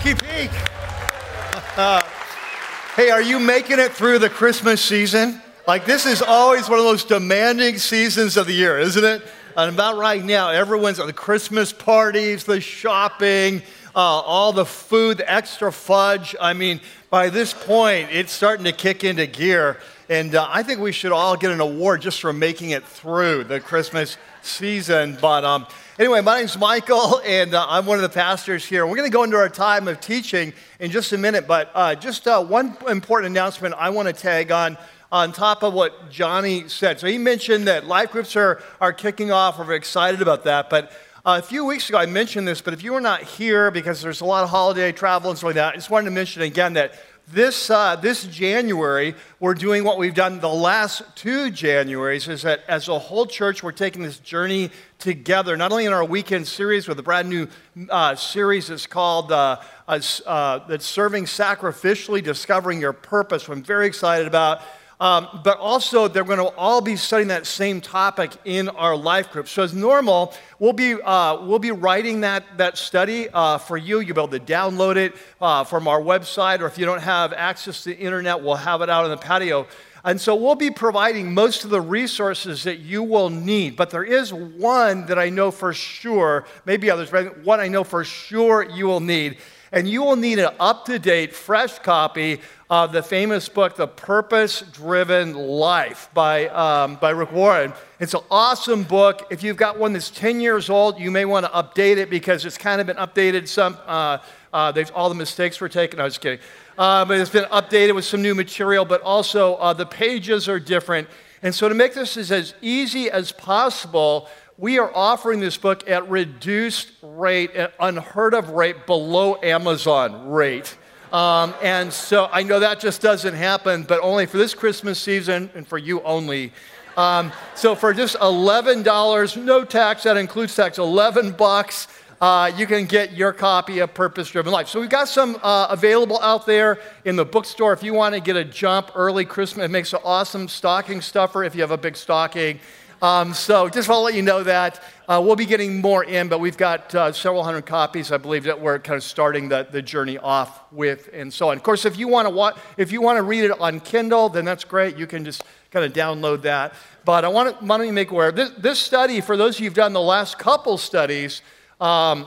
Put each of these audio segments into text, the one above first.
Rocky Peak. hey, are you making it through the Christmas season? Like, this is always one of those demanding seasons of the year, isn't it? And about right now, everyone's at the Christmas parties, the shopping, uh, all the food, the extra fudge. I mean, by this point, it's starting to kick into gear. And uh, I think we should all get an award just for making it through the Christmas season. But um, anyway, my name's Michael, and uh, I'm one of the pastors here. We're going to go into our time of teaching in just a minute. But uh, just uh, one important announcement I want to tag on on top of what Johnny said. So he mentioned that life groups are, are kicking off. We're excited about that. But uh, a few weeks ago, I mentioned this, but if you were not here because there's a lot of holiday travel and stuff like that, I just wanted to mention again that this, uh, this January, we're doing what we've done the last two Januaries, is that as a whole church, we're taking this journey together, not only in our weekend series with a brand new uh, series that's called uh, uh, that's Serving Sacrificially, Discovering Your Purpose, I'm very excited about. Um, but also, they're going to all be studying that same topic in our life group. So, as normal, we'll be, uh, we'll be writing that, that study uh, for you. You'll be able to download it uh, from our website, or if you don't have access to the internet, we'll have it out on the patio. And so, we'll be providing most of the resources that you will need. But there is one that I know for sure, maybe others, but one I know for sure you will need. And you will need an up to date, fresh copy of the famous book, The Purpose Driven Life by, um, by Rick Warren. It's an awesome book. If you've got one that's 10 years old, you may want to update it because it's kind of been updated. Some, uh, uh, all the mistakes were taken. I was kidding. Uh, but it's been updated with some new material, but also uh, the pages are different. And so, to make this as, as easy as possible, we are offering this book at reduced rate, at unheard of rate, below Amazon rate. Um, and so I know that just doesn't happen, but only for this Christmas season and for you only. Um, so for just $11, no tax, that includes tax, 11 bucks, uh, you can get your copy of Purpose Driven Life. So we've got some uh, available out there in the bookstore. If you want to get a jump early Christmas, it makes an awesome stocking stuffer if you have a big stocking. Um, so just want to let you know that. Uh, we'll be getting more in, but we've got uh, several hundred copies, I believe, that we're kind of starting the, the journey off with and so on. Of course, if you want to wa- if you want to read it on Kindle, then that's great. You can just kind of download that. But I want to, want to make aware, this, this study, for those of you who've done the last couple studies um,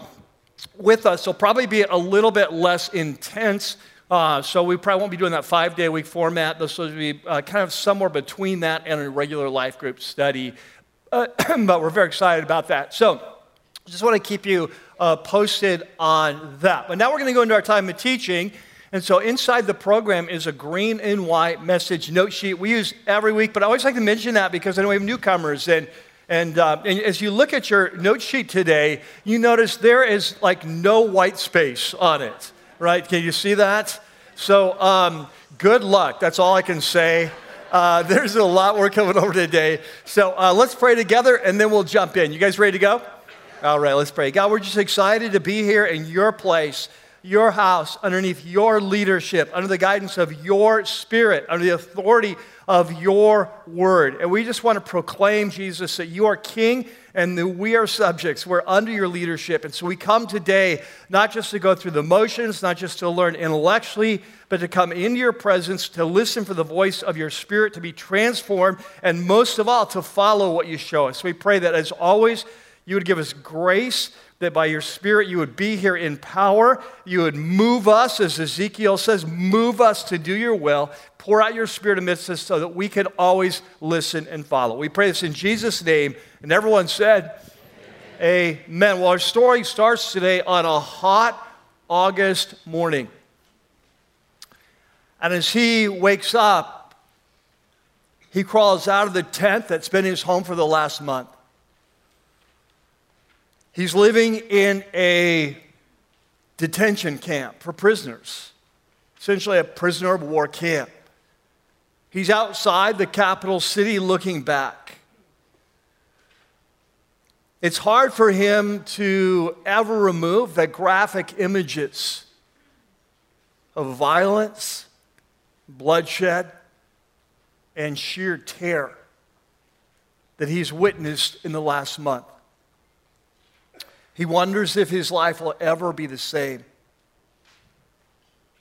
with us, will probably be a little bit less intense. Uh, so we probably won't be doing that five day week format. This will be uh, kind of somewhere between that and a regular life group study. Uh, but we're very excited about that. So just want to keep you uh, posted on that. But now we're going to go into our time of teaching. And so inside the program is a green and white message note sheet we use every week. But I always like to mention that because I know we have newcomers. And, and, uh, and as you look at your note sheet today, you notice there is like no white space on it right? Can you see that? So, um, good luck. That's all I can say. Uh, there's a lot we're coming over today. So, uh, let's pray together and then we'll jump in. You guys ready to go? All right, let's pray. God, we're just excited to be here in your place, your house, underneath your leadership, under the guidance of your spirit, under the authority of your word. And we just want to proclaim, Jesus, that you are king and that we are subjects. We're under your leadership. And so we come today not just to go through the motions, not just to learn intellectually, but to come into your presence, to listen for the voice of your spirit, to be transformed, and most of all, to follow what you show us. We pray that as always, you would give us grace that by your Spirit you would be here in power. You would move us, as Ezekiel says, move us to do your will. Pour out your Spirit amidst us so that we can always listen and follow. We pray this in Jesus' name. And everyone said, Amen. Amen. Well, our story starts today on a hot August morning. And as he wakes up, he crawls out of the tent that's been his home for the last month. He's living in a detention camp for prisoners, essentially a prisoner of war camp. He's outside the capital city looking back. It's hard for him to ever remove the graphic images of violence, bloodshed, and sheer terror that he's witnessed in the last month. He wonders if his life will ever be the same.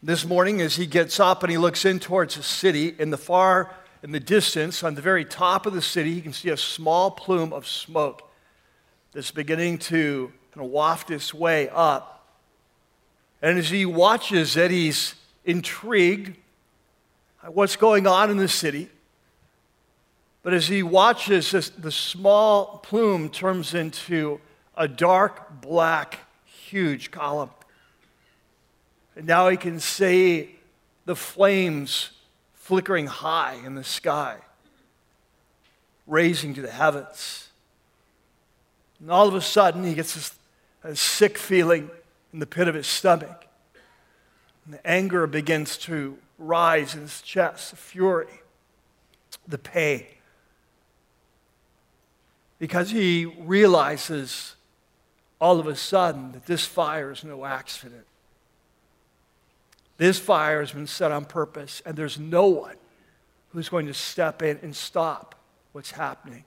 This morning, as he gets up and he looks in towards the city, in the far, in the distance, on the very top of the city, he can see a small plume of smoke that's beginning to kind of waft its way up. And as he watches it, he's intrigued at what's going on in the city. But as he watches, this, the small plume turns into a dark, black, huge column. And now he can see the flames flickering high in the sky, raising to the heavens. And all of a sudden, he gets this a sick feeling in the pit of his stomach. And the anger begins to rise in his chest, the fury, the pain. Because he realizes all of a sudden that this fire is no accident. This fire has been set on purpose, and there's no one who's going to step in and stop what's happening.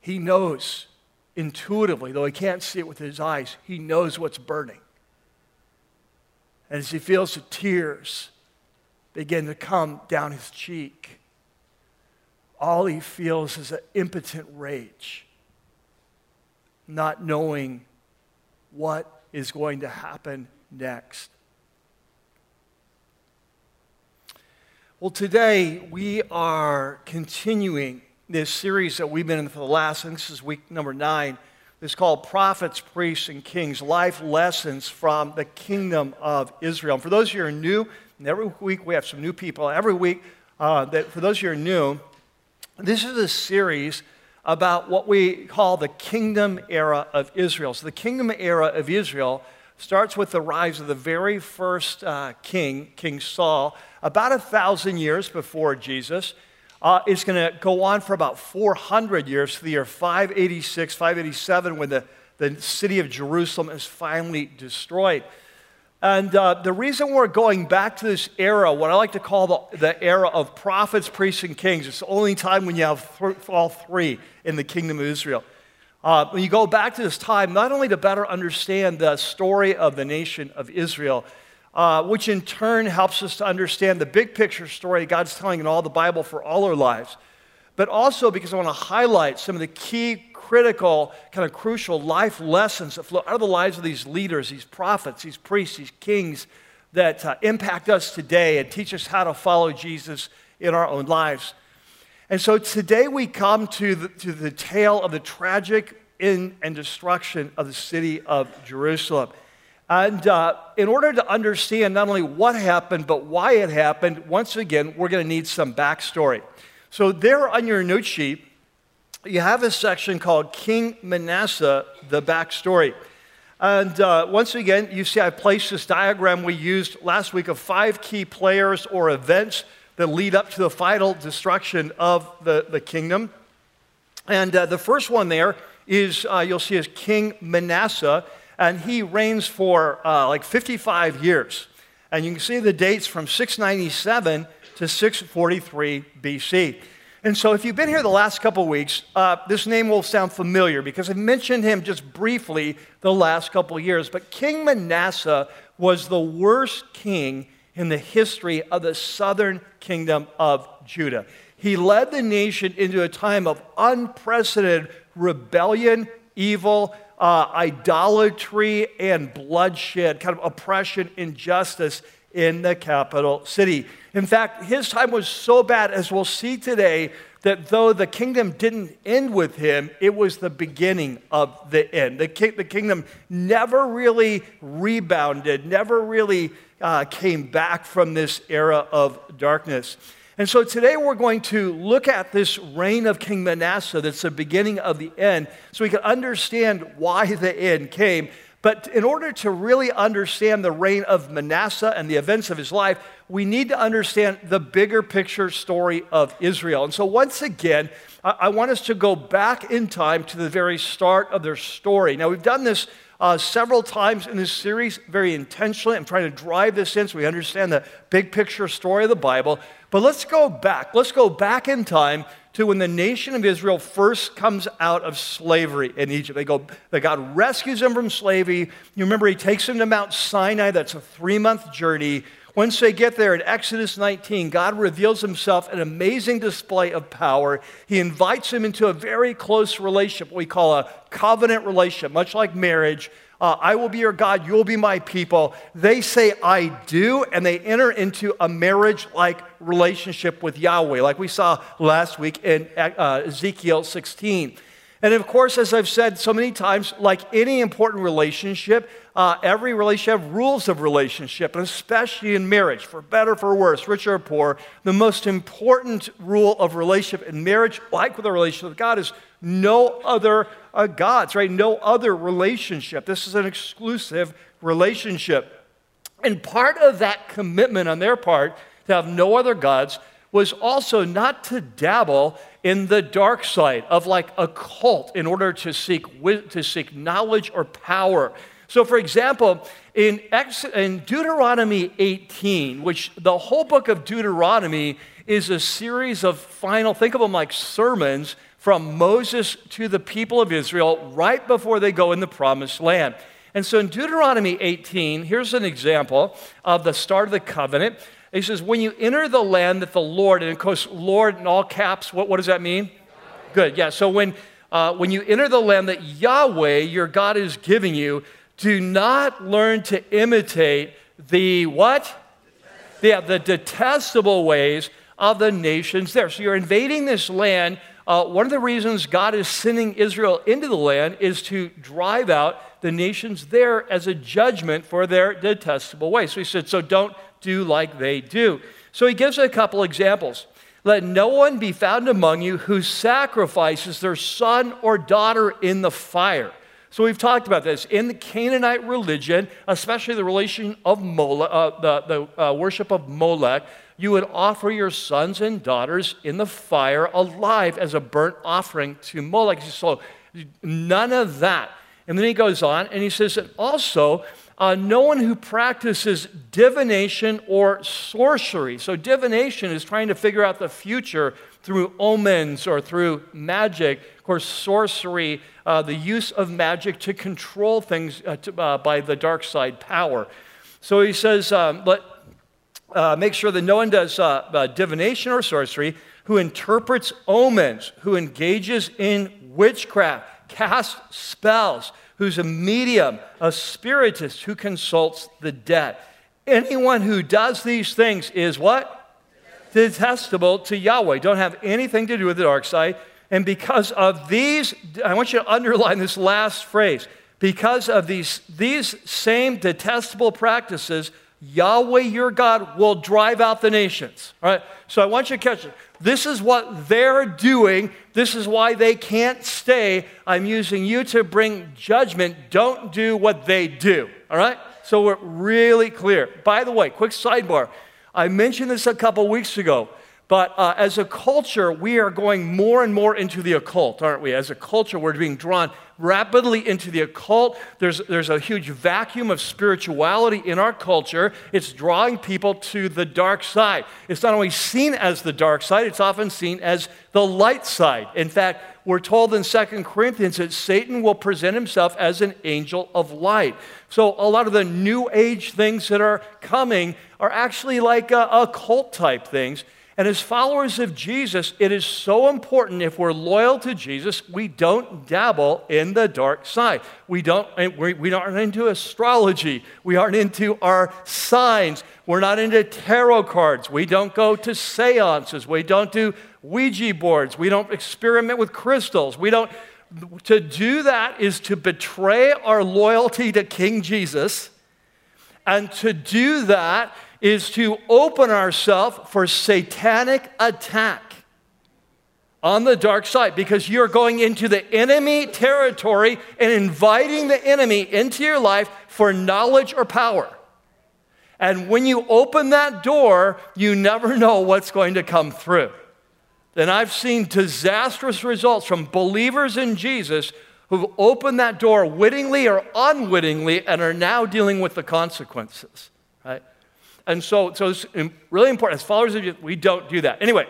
He knows intuitively, though he can't see it with his eyes, he knows what's burning. And as he feels the tears begin to come down his cheek, all he feels is an impotent rage, not knowing what is going to happen next. Well, today we are continuing this series that we've been in for the last, and this is week number nine. It's called Prophets, Priests, and Kings Life Lessons from the Kingdom of Israel. And for those of you who are new, and every week we have some new people, every week, uh, that for those of you who are new, this is a series about what we call the kingdom era of Israel. So, the kingdom era of Israel starts with the rise of the very first uh, king, King Saul, about a thousand years before Jesus. Uh, it's going to go on for about 400 years to the year 586, 587, when the, the city of Jerusalem is finally destroyed. And uh, the reason we're going back to this era, what I like to call the, the era of prophets, priests, and kings, it's the only time when you have th- all three in the kingdom of Israel. Uh, when you go back to this time, not only to better understand the story of the nation of Israel, uh, which in turn helps us to understand the big picture story God's telling in all the Bible for all our lives, but also because I want to highlight some of the key, critical, kind of crucial life lessons that flow out of the lives of these leaders, these prophets, these priests, these kings that uh, impact us today and teach us how to follow Jesus in our own lives. And so today we come to the, to the tale of the tragic in and destruction of the city of Jerusalem. And uh, in order to understand not only what happened, but why it happened, once again, we're going to need some backstory. So, there on your note sheet, you have a section called King Manasseh, the backstory. And uh, once again, you see I placed this diagram we used last week of five key players or events that lead up to the final destruction of the, the kingdom. And uh, the first one there is, uh, you'll see, is King Manasseh, and he reigns for uh, like 55 years. And you can see the dates from 697 to 643 BC. And so, if you've been here the last couple weeks, uh, this name will sound familiar because I mentioned him just briefly the last couple years. But King Manasseh was the worst king in the history of the southern kingdom of Judah. He led the nation into a time of unprecedented rebellion, evil, uh, idolatry, and bloodshed, kind of oppression, injustice in the capital city. In fact, his time was so bad, as we'll see today, that though the kingdom didn't end with him, it was the beginning of the end. The, ki- the kingdom never really rebounded, never really uh, came back from this era of darkness. And so today we're going to look at this reign of King Manasseh that's the beginning of the end so we can understand why the end came. But in order to really understand the reign of Manasseh and the events of his life, we need to understand the bigger picture story of Israel. And so, once again, I want us to go back in time to the very start of their story. Now, we've done this uh, several times in this series, very intentionally. I'm trying to drive this in so we understand the big picture story of the Bible. But let's go back. Let's go back in time to when the nation of Israel first comes out of slavery in Egypt. They go, that God rescues them from slavery. You remember, He takes them to Mount Sinai. That's a three month journey. Once they get there in Exodus 19, God reveals himself an amazing display of power. He invites them into a very close relationship, what we call a covenant relationship, much like marriage. Uh, I will be your God, you'll be my people. They say, I do, and they enter into a marriage like relationship with Yahweh, like we saw last week in uh, Ezekiel 16. And of course, as I've said so many times, like any important relationship, uh, every relationship has rules of relationship, and especially in marriage, for better, for worse, rich or poor. The most important rule of relationship in marriage, like with a relationship with God, is no other uh, gods, right? No other relationship. This is an exclusive relationship. And part of that commitment on their part to have no other gods was also not to dabble in the dark side of like a cult in order to seek, to seek knowledge or power. So, for example, in, in Deuteronomy 18, which the whole book of Deuteronomy is a series of final, think of them like sermons from Moses to the people of Israel right before they go in the promised land. And so in Deuteronomy 18, here's an example of the start of the covenant. He says, When you enter the land that the Lord, and of course, Lord in all caps, what, what does that mean? Good, yeah. So when, uh, when you enter the land that Yahweh, your God, is giving you, do not learn to imitate the what? Yeah, the detestable ways of the nations there. So you're invading this land. Uh, one of the reasons God is sending Israel into the land is to drive out the nations there as a judgment for their detestable ways. So he said, so don't do like they do. So he gives a couple examples. Let no one be found among you who sacrifices their son or daughter in the fire. So we've talked about this. In the Canaanite religion, especially the relation of Molech, uh, the, the uh, worship of Molech, you would offer your sons and daughters in the fire alive as a burnt offering to Molech. So none of that. And then he goes on and he says that also, uh, no one who practices divination or sorcery. So, divination is trying to figure out the future through omens or through magic. Of course, sorcery uh, the use of magic to control things uh, to, uh, by the dark side power. So he says, um, let, uh, make sure that no one does uh, uh, divination or sorcery, who interprets omens, who engages in witchcraft, casts spells, who's a medium, a spiritist, who consults the dead. Anyone who does these things is what? Detestable to Yahweh. Don't have anything to do with the dark side. And because of these, I want you to underline this last phrase. Because of these, these same detestable practices, Yahweh your God will drive out the nations. All right? So I want you to catch it. This is what they're doing. This is why they can't stay. I'm using you to bring judgment. Don't do what they do. All right? So we're really clear. By the way, quick sidebar. I mentioned this a couple weeks ago. But uh, as a culture, we are going more and more into the occult, aren't we? As a culture, we're being drawn rapidly into the occult. There's, there's a huge vacuum of spirituality in our culture. It's drawing people to the dark side. It's not only seen as the dark side, it's often seen as the light side. In fact, we're told in 2 Corinthians that Satan will present himself as an angel of light. So a lot of the new age things that are coming are actually like uh, occult type things. And as followers of Jesus, it is so important if we're loyal to Jesus, we don't dabble in the dark side. We don't we aren't into astrology. We aren't into our signs. We're not into tarot cards. We don't go to seances. We don't do Ouija boards. We don't experiment with crystals. We don't to do that is to betray our loyalty to King Jesus. And to do that is to open ourselves for satanic attack on the dark side because you're going into the enemy territory and inviting the enemy into your life for knowledge or power. And when you open that door, you never know what's going to come through. And I've seen disastrous results from believers in Jesus who've opened that door wittingly or unwittingly and are now dealing with the consequences, right? And so, so it's really important. As followers of Jesus, we don't do that. Anyway,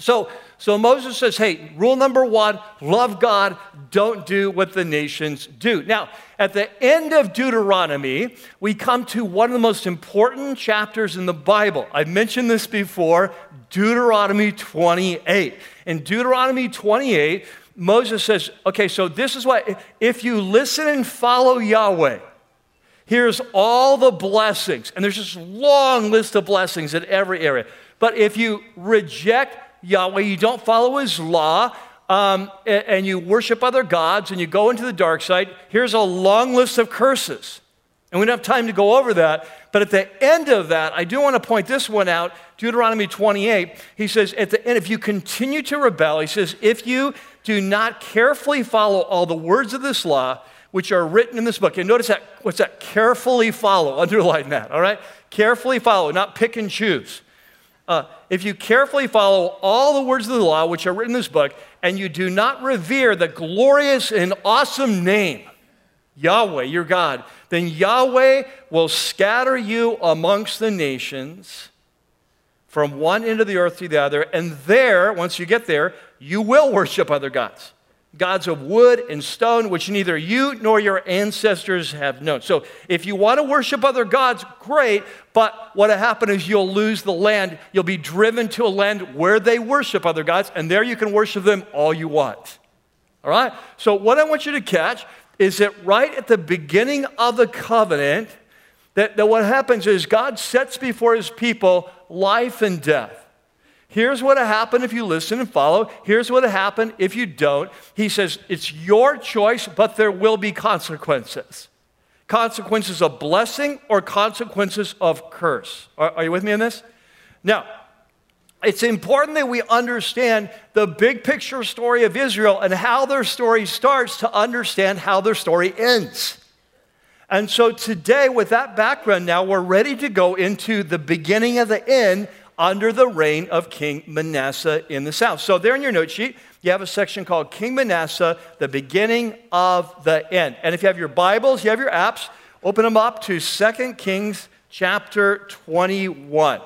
so, so Moses says, hey, rule number one love God, don't do what the nations do. Now, at the end of Deuteronomy, we come to one of the most important chapters in the Bible. I've mentioned this before Deuteronomy 28. In Deuteronomy 28, Moses says, okay, so this is what, if you listen and follow Yahweh, here's all the blessings. And there's this long list of blessings in every area. But if you reject Yahweh, you don't follow his law, um, and, and you worship other gods, and you go into the dark side, here's a long list of curses. And we don't have time to go over that. But at the end of that, I do want to point this one out Deuteronomy 28. He says, at the end, if you continue to rebel, he says, if you do not carefully follow all the words of this law, which are written in this book. And notice that, what's that? Carefully follow. Underline that, all right? Carefully follow, not pick and choose. Uh, if you carefully follow all the words of the law, which are written in this book, and you do not revere the glorious and awesome name, Yahweh, your God, then Yahweh will scatter you amongst the nations from one end of the earth to the other, and there, once you get there, you will worship other gods. Gods of wood and stone, which neither you nor your ancestors have known. So, if you want to worship other gods, great, but what will happen is you'll lose the land. You'll be driven to a land where they worship other gods, and there you can worship them all you want. All right? So, what I want you to catch is that right at the beginning of the covenant, that, that what happens is God sets before his people life and death. Here's what will happen if you listen and follow. Here's what will happen if you don't. He says, It's your choice, but there will be consequences. Consequences of blessing or consequences of curse. Are, are you with me in this? Now, it's important that we understand the big picture story of Israel and how their story starts to understand how their story ends. And so today, with that background, now we're ready to go into the beginning of the end under the reign of King Manasseh in the south. So, there in your note sheet, you have a section called King Manasseh, the beginning of the end. And if you have your Bibles, you have your apps, open them up to 2 Kings chapter 21.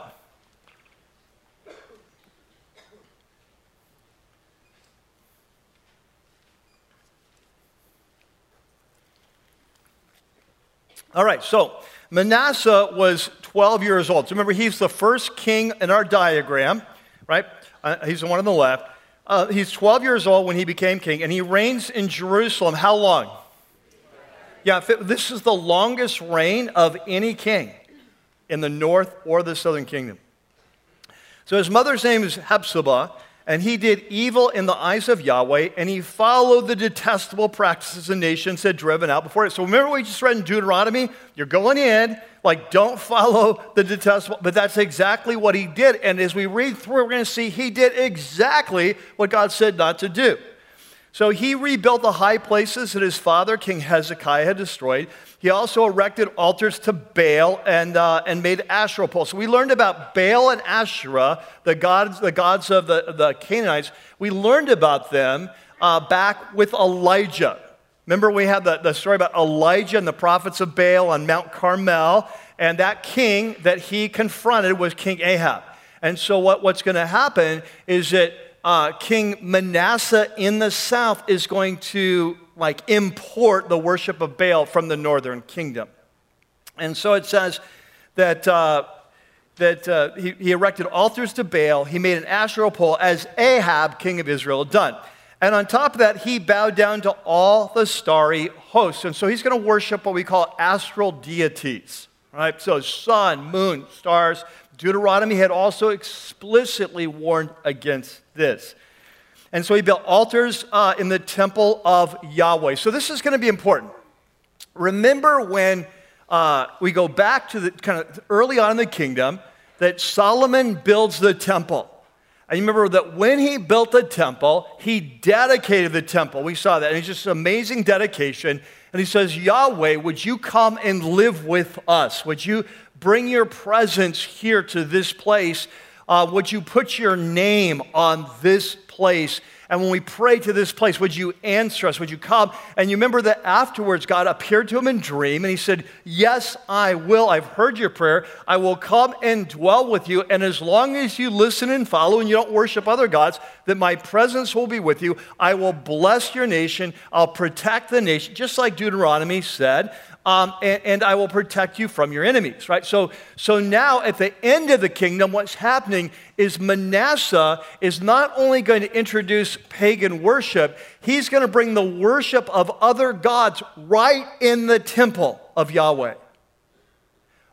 All right, so Manasseh was 12 years old. So remember, he's the first king in our diagram, right? Uh, he's the one on the left. Uh, he's 12 years old when he became king, and he reigns in Jerusalem. How long? Yeah, this is the longest reign of any king in the north or the southern kingdom. So his mother's name is Hephzibah, and he did evil in the eyes of Yahweh, and he followed the detestable practices the nations had driven out before it. So remember what we just read in Deuteronomy? You're going in, like, don't follow the detestable, but that's exactly what he did. And as we read through, we're going to see he did exactly what God said not to do. So he rebuilt the high places that his father, King Hezekiah, had destroyed. He also erected altars to Baal and, uh, and made Asherah poles. So we learned about Baal and Asherah, the gods, the gods of the, the Canaanites. We learned about them uh, back with Elijah. Remember, we had the, the story about Elijah and the prophets of Baal on Mount Carmel, and that king that he confronted was King Ahab. And so, what, what's going to happen is that uh, King Manasseh in the south is going to like import the worship of Baal from the northern kingdom. And so it says that, uh, that uh, he, he, erected altars to Baal. He made an Asherah pole as Ahab, king of Israel, had done. And on top of that, he bowed down to all the starry hosts. And so he's going to worship what we call astral deities, right? So sun, moon, stars. Deuteronomy had also explicitly warned against this. And so he built altars uh, in the temple of Yahweh. So this is going to be important. Remember when uh, we go back to the kind of early on in the kingdom that Solomon builds the temple. And you remember that when he built the temple, he dedicated the temple. We saw that. And it's just an amazing dedication. And he says, Yahweh, would you come and live with us? Would you bring your presence here to this place uh, would you put your name on this place? And when we pray to this place, would you answer us? Would you come? And you remember that afterwards, God appeared to him in dream and he said, Yes, I will. I've heard your prayer. I will come and dwell with you. And as long as you listen and follow and you don't worship other gods, that my presence will be with you. I will bless your nation. I'll protect the nation, just like Deuteronomy said um, and, and, I will protect you from your enemies, right? So, so now at the end of the kingdom, what's happening is Manasseh is not only going to introduce pagan worship, he's going to bring the worship of other gods right in the temple of Yahweh.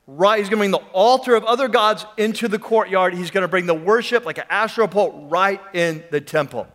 Right, he's going to bring the altar of other gods into the courtyard. He's going to bring the worship like an Asherah right in the temple.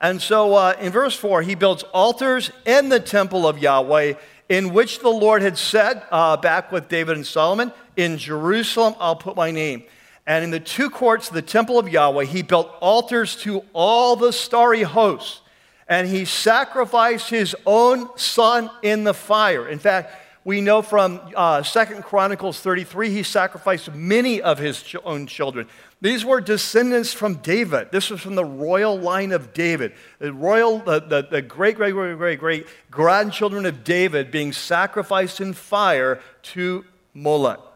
And so uh, in verse 4, he builds altars in the temple of Yahweh in which the Lord had said, uh, back with David and Solomon, In Jerusalem I'll put my name. And in the two courts of the temple of Yahweh, he built altars to all the starry hosts. And he sacrificed his own son in the fire. In fact, we know from uh, 2 Chronicles 33, he sacrificed many of his ch- own children. These were descendants from David. This was from the royal line of David. The royal, the, the, the great, great, great, great, great grandchildren of David being sacrificed in fire to Moloch.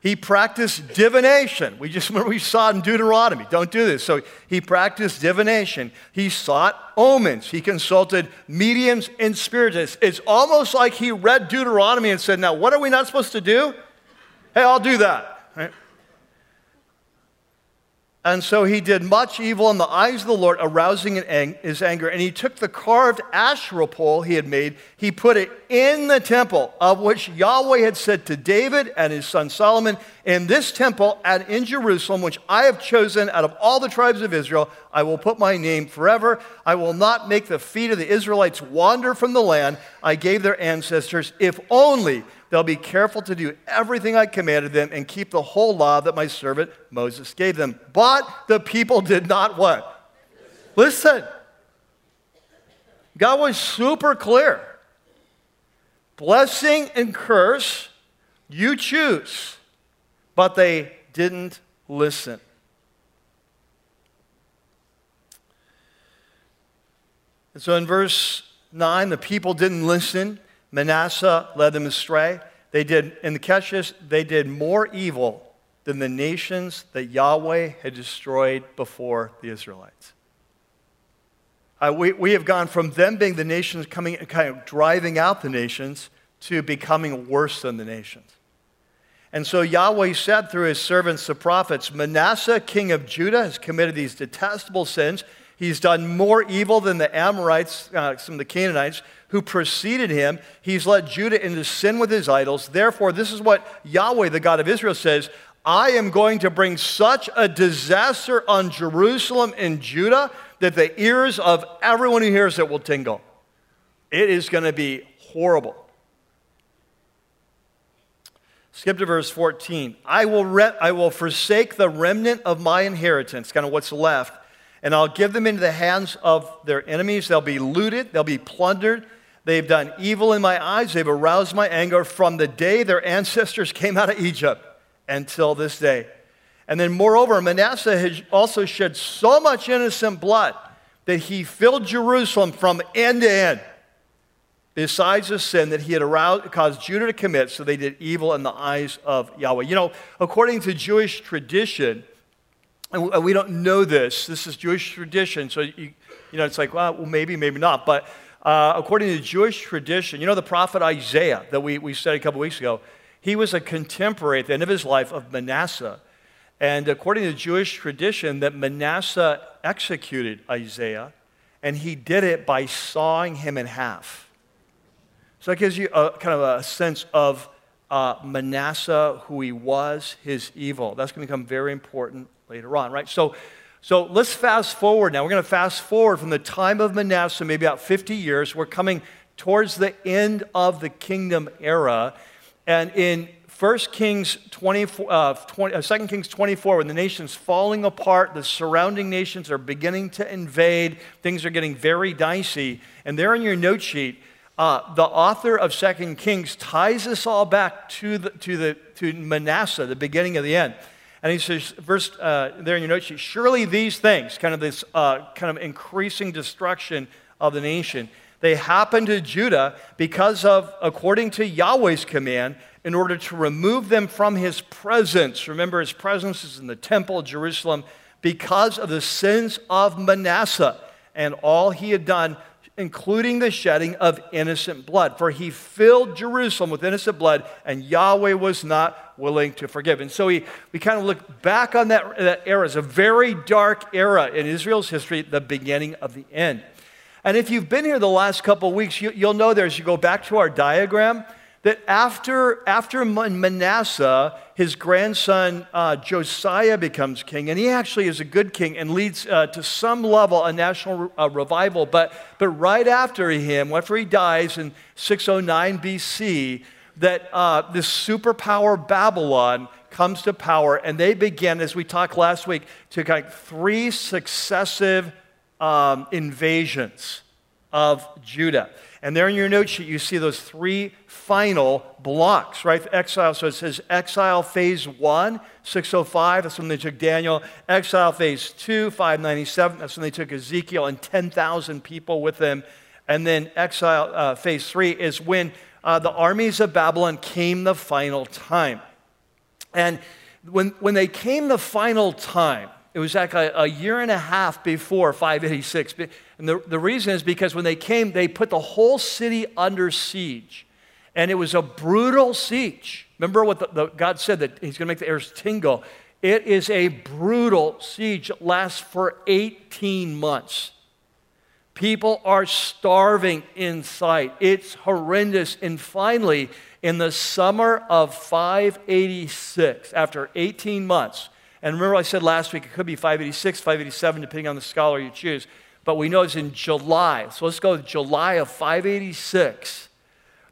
He practiced divination. We just remember we saw it in Deuteronomy. Don't do this. So he practiced divination. He sought omens. He consulted mediums and spiritists. It's almost like he read Deuteronomy and said, Now, what are we not supposed to do? Hey, I'll do that. And so he did much evil in the eyes of the Lord, arousing his anger. And he took the carved Asherah pole he had made, he put it in the temple of which Yahweh had said to David and his son Solomon, In this temple and in Jerusalem, which I have chosen out of all the tribes of Israel, I will put my name forever. I will not make the feet of the Israelites wander from the land I gave their ancestors, if only they'll be careful to do everything I commanded them and keep the whole law that my servant Moses gave them. But the people did not what? Listen. God was super clear. Blessing and curse, you choose. But they didn't listen. And so in verse 9, the people didn't listen. Manasseh led them astray. They did, in the Keshish, they did more evil than the nations that Yahweh had destroyed before the Israelites. Uh, we, we have gone from them being the nations coming, kind of driving out the nations, to becoming worse than the nations. And so Yahweh said through his servants, the prophets, Manasseh, king of Judah, has committed these detestable sins. He's done more evil than the Amorites, uh, some of the Canaanites, who preceded him. He's led Judah into sin with his idols. Therefore, this is what Yahweh, the God of Israel, says I am going to bring such a disaster on Jerusalem and Judah that the ears of everyone who hears it will tingle. It is going to be horrible. Skip to verse 14. I will, re- I will forsake the remnant of my inheritance, kind of what's left, and I'll give them into the hands of their enemies. They'll be looted, they'll be plundered, They've done evil in my eyes. They've aroused my anger from the day their ancestors came out of Egypt until this day. And then, moreover, Manasseh has also shed so much innocent blood that he filled Jerusalem from end to end, besides the sin that he had aroused, caused Judah to commit, so they did evil in the eyes of Yahweh. You know, according to Jewish tradition, and we don't know this, this is Jewish tradition, so you, you know, it's like, well, maybe, maybe not, but uh, according to Jewish tradition, you know the prophet Isaiah that we, we studied a couple weeks ago? He was a contemporary at the end of his life of Manasseh. And according to Jewish tradition, that Manasseh executed Isaiah, and he did it by sawing him in half. So that gives you a kind of a sense of uh, Manasseh, who he was, his evil. That's going to become very important later on, right? So so let's fast forward now. We're going to fast forward from the time of Manasseh, maybe about 50 years. We're coming towards the end of the kingdom era. And in 1 Kings 24, uh, 20, uh, 2 Kings 24, when the nation's falling apart, the surrounding nations are beginning to invade, things are getting very dicey. And there in your note sheet, uh, the author of 2 Kings ties this all back to, the, to, the, to Manasseh, the beginning of the end. And he says, verse uh, there in your note sheet, surely these things, kind of this uh, kind of increasing destruction of the nation, they happened to Judah because of, according to Yahweh's command, in order to remove them from his presence. Remember, his presence is in the temple of Jerusalem because of the sins of Manasseh and all he had done including the shedding of innocent blood. For he filled Jerusalem with innocent blood, and Yahweh was not willing to forgive. And so we, we kind of look back on that, that era. It's a very dark era in Israel's history, the beginning of the end. And if you've been here the last couple weeks, you, you'll know there as you go back to our diagram that after, after Manasseh, his grandson uh, Josiah becomes king, and he actually is a good king and leads uh, to some level a national uh, revival. But, but right after him, after he dies in 609 BC, that uh, this superpower Babylon comes to power, and they begin, as we talked last week, to kind of three successive um, invasions of Judah. And there in your note sheet, you see those three final blocks, right? Exile. So it says exile phase one, 605. That's when they took Daniel. Exile phase two, 597. That's when they took Ezekiel and 10,000 people with them. And then exile uh, phase three is when uh, the armies of Babylon came the final time. And when, when they came the final time, it was like a, a, year and a half before 586. And the, the reason is because when they came, they put the whole city under siege. And it was a brutal siege. Remember what the, the, God said that He's going to make the airs tingle. It is a brutal siege. It lasts for 18 months. People are starving inside. It's horrendous. And finally, in the summer of 586, after 18 months, and remember, I said last week it could be 586, 587, depending on the scholar you choose. But we know it's in July. So let's go July of 586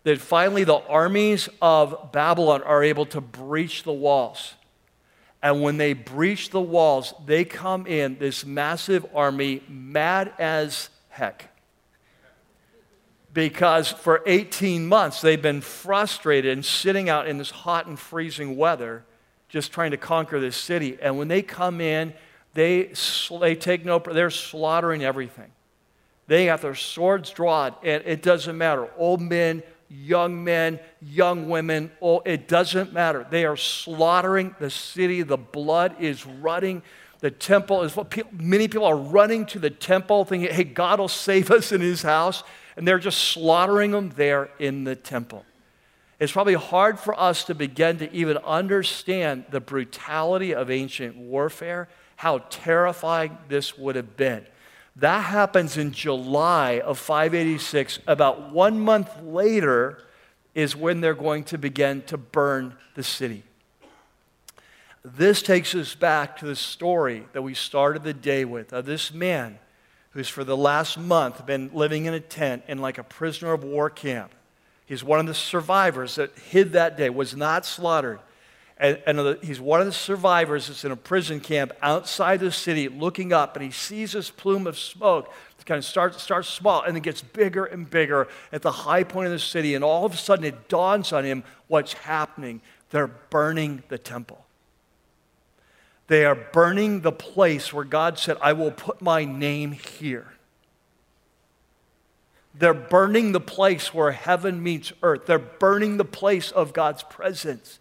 that finally the armies of Babylon are able to breach the walls. And when they breach the walls, they come in, this massive army, mad as heck. Because for 18 months they've been frustrated and sitting out in this hot and freezing weather just trying to conquer this city. And when they come in, they, they take no, they're slaughtering everything. They got their swords drawn, and it doesn't matter. Old men, young men, young women, old, it doesn't matter. They are slaughtering the city. The blood is running. The temple is what many people are running to the temple thinking, hey, God will save us in his house. And they're just slaughtering them there in the temple. It's probably hard for us to begin to even understand the brutality of ancient warfare, how terrifying this would have been. That happens in July of 586. About one month later is when they're going to begin to burn the city. This takes us back to the story that we started the day with of this man who's for the last month been living in a tent in like a prisoner of war camp. He's one of the survivors that hid that day, was not slaughtered. And, and, he's one of the survivors that's in a prison camp outside the city looking up, and he sees this plume of smoke. It kind of starts, starts small and then gets bigger and bigger at the high point of the city. And all of a sudden, it dawns on him what's happening. They're burning the temple. They are burning the place where God said, I will put my name here. They're burning the place where heaven meets earth. They're burning the place of God's presence.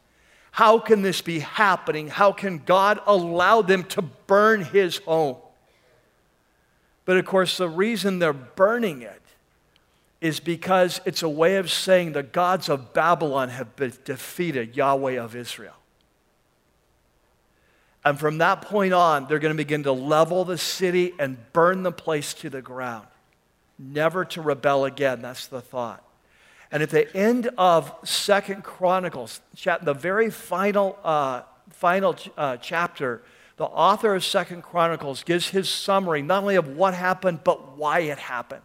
How can this be happening? How can God allow them to burn his home? But of course, the reason they're burning it is because it's a way of saying the gods of Babylon have been defeated Yahweh of Israel. And from that point on, they're going to begin to level the city and burn the place to the ground never to rebel again. That's the thought. And at the end of Second Chronicles, the very final, uh, final uh, chapter, the author of Second Chronicles gives his summary not only of what happened, but why it happened.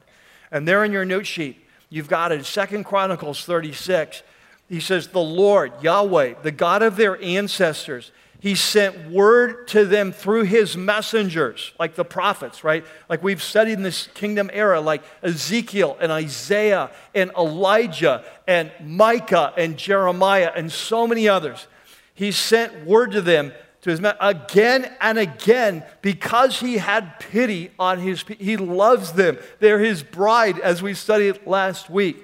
And there in your note sheet, you've got it, Second Chronicles 36. He says, The Lord, Yahweh, the God of their ancestors, he sent word to them through his messengers, like the prophets, right? Like we've studied in this kingdom era, like Ezekiel and Isaiah and Elijah and Micah and Jeremiah and so many others. He sent word to them to his again and again because he had pity on his people. He loves them. They're his bride, as we studied last week.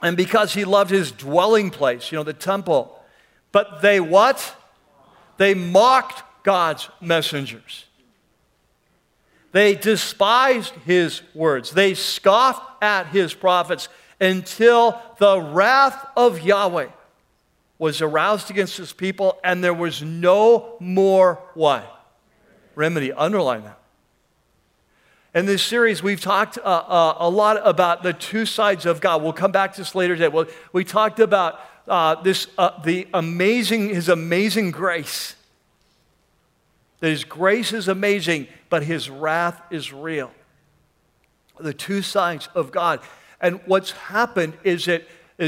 And because he loved his dwelling place, you know, the temple. But they what? They mocked God's messengers. They despised his words. They scoffed at his prophets until the wrath of Yahweh was aroused against his people and there was no more what? Remedy. Underline that. In this series, we've talked uh, uh, a lot about the two sides of God. We'll come back to this later today. Well, we talked about uh, this, uh, the amazing, his amazing grace that his grace is amazing, but his wrath is real. The two sides of God. And what's happened is that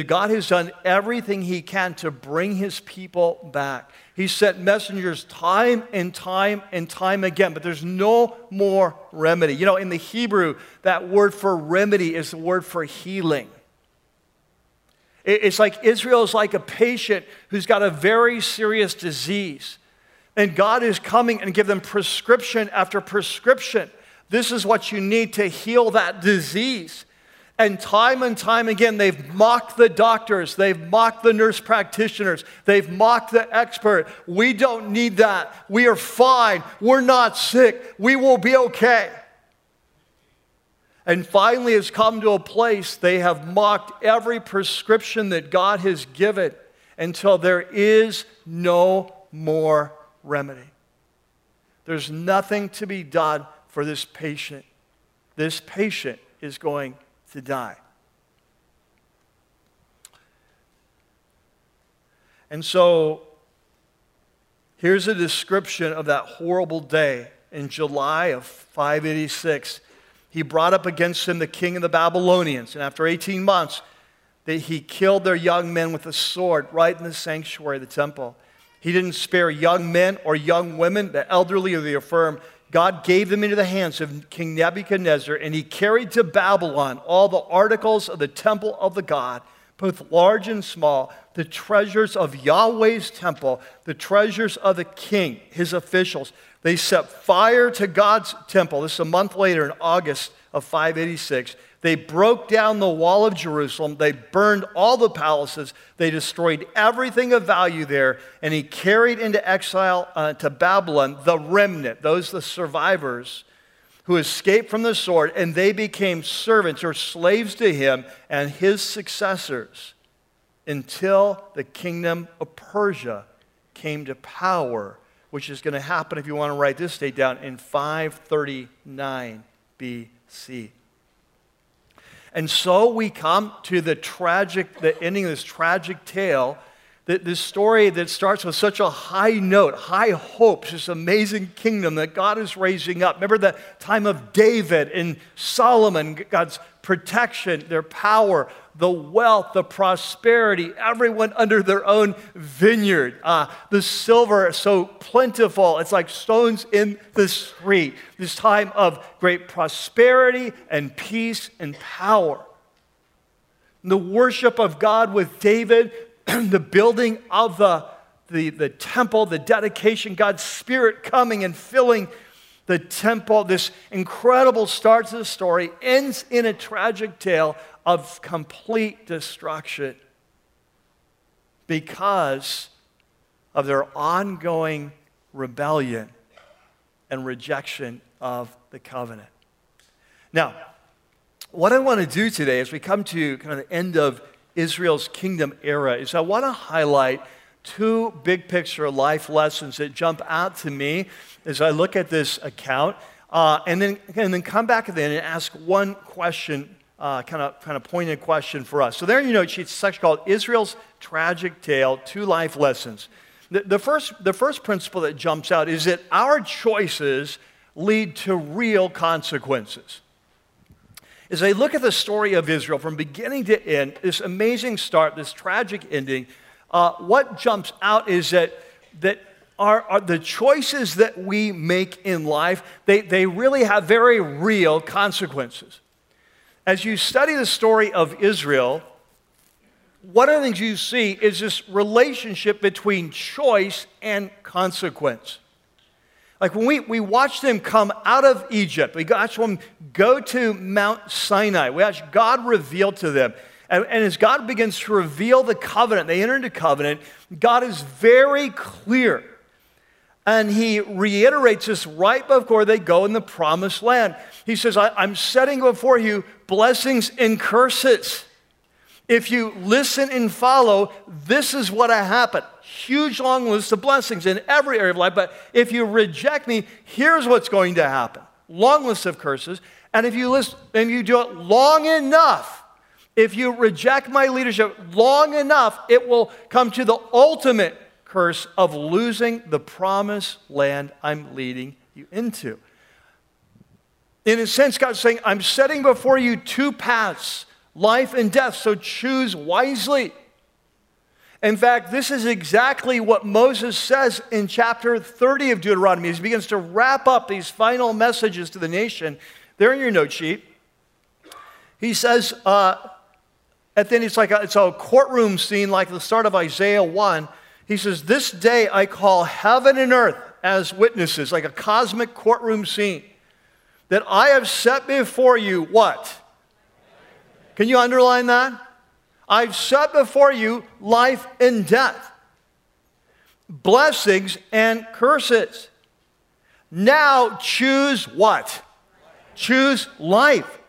God has done everything he can to bring his people back. He sent messengers time and time and time again, but there's no more remedy. You know, in the Hebrew, that word for remedy is the word for healing. It's like Israel is like a patient who's got a very serious disease. And God is coming and give them prescription after prescription. This is what you need to heal that disease. And time and time again, they've mocked the doctors, they've mocked the nurse practitioners, they've mocked the expert. We don't need that. We are fine. We're not sick. We will be okay. And finally, has come to a place they have mocked every prescription that God has given until there is no more remedy. There's nothing to be done for this patient. This patient is going to die. And so here's a description of that horrible day in July of 586. He brought up against him the king of the Babylonians, and after 18 months, that he killed their young men with a sword right in the sanctuary of the temple. He didn't spare young men or young women, the elderly or the infirm. God gave them into the hands of King Nebuchadnezzar, and he carried to Babylon all the articles of the temple of the God, both large and small, the treasures of Yahweh's temple, the treasures of the king, his officials. They set fire to God's temple. This is a month later in August of 586. They broke down the wall of Jerusalem. They burned all the palaces. They destroyed everything of value there. And he carried into exile uh, to Babylon the remnant, those the survivors who escaped from the sword, and they became servants or slaves to him and his successors until the kingdom of Persia came to power, which is going to happen, if you want to write this date down, in 539 BC. And so we come to the tragic, the ending of this tragic tale, that this story that starts with such a high note, high hopes, this amazing kingdom that God is raising up. Remember the time of David and Solomon, God's protection, their power, the wealth, the prosperity, everyone under their own vineyard. Uh, the silver so plentiful, it's like stones in the street. This time of great prosperity and peace and power. the worship of God with David, the building of the, the, the temple, the dedication, God's Spirit coming and filling the temple, this incredible start to the story, ends in a tragic tale of complete destruction because of their ongoing rebellion and rejection of the covenant. Now, what I want to do today as we come to kind of the end of Israel's kingdom era is I want to highlight two big picture life lessons that jump out to me as I look at this account, uh, and, then, and then come back at the end and ask one question, uh, kind, of, kind of pointed question for us. So there you know, it's section called Israel's Tragic Tale, Two Life Lessons. The, the, first, the first principle that jumps out is that our choices lead to real consequences. As I look at the story of Israel from beginning to end, this amazing start, this tragic ending, uh, what jumps out is that, that are, are, the choices that we make in life, they, they really have very real consequences. As you study the story of Israel, one of the things you see is this relationship between choice and consequence. Like when we, we watch them come out of Egypt, we watch them go to Mount Sinai, we watch God reveal to them. And, and as God begins to reveal the covenant, they enter into covenant, God is very clear. And he reiterates this right before they go in the promised land. He says, I'm setting before you blessings and curses. If you listen and follow, this is what I happen. Huge long list of blessings in every area of life. But if you reject me, here's what's going to happen. Long list of curses. And if you listen and you do it long enough, if you reject my leadership long enough, it will come to the ultimate curse of losing the promised land I'm leading you into. In a sense, God's saying, I'm setting before you two paths life and death, so choose wisely. In fact, this is exactly what Moses says in chapter 30 of Deuteronomy as he begins to wrap up these final messages to the nation. They're in your note sheet. He says, uh, at then it's like a, it's a courtroom scene like the start of Isaiah 1. He says, This day I call heaven and earth as witnesses, like a cosmic courtroom scene, that I have set before you what? Can you underline that? I've set before you life and death, blessings and curses. Now choose what? Choose life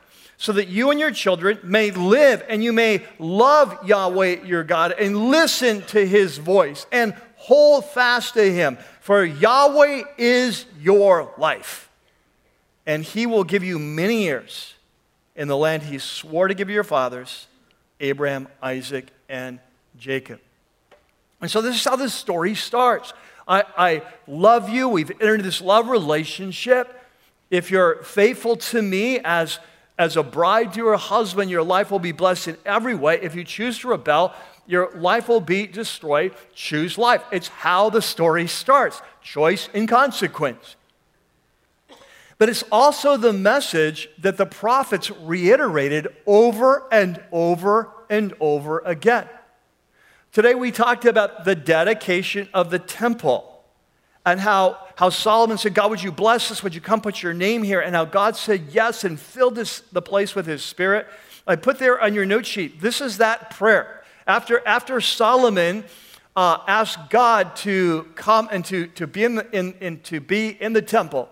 so that you and your children may live and you may love Yahweh your God and listen to his voice and hold fast to him. For Yahweh is your life, and he will give you many years in the land he swore to give your fathers, Abraham, Isaac, and Jacob. And so this is how this story starts. I, I love you. We've entered this love relationship. If you're faithful to me as, as a bride to your husband, your life will be blessed in every way. If you choose to rebel, your life will be destroyed. Choose life. It's how the story starts choice and consequence. But it's also the message that the prophets reiterated over and over and over again. Today we talked about the dedication of the temple and how, how Solomon said, God, would you bless us? Would you come put your name here? And how God said yes and filled this, the place with his spirit. I put there on your note sheet, this is that prayer. After, after Solomon uh, asked God to come and to, to, be in the, in, in, to be in the temple,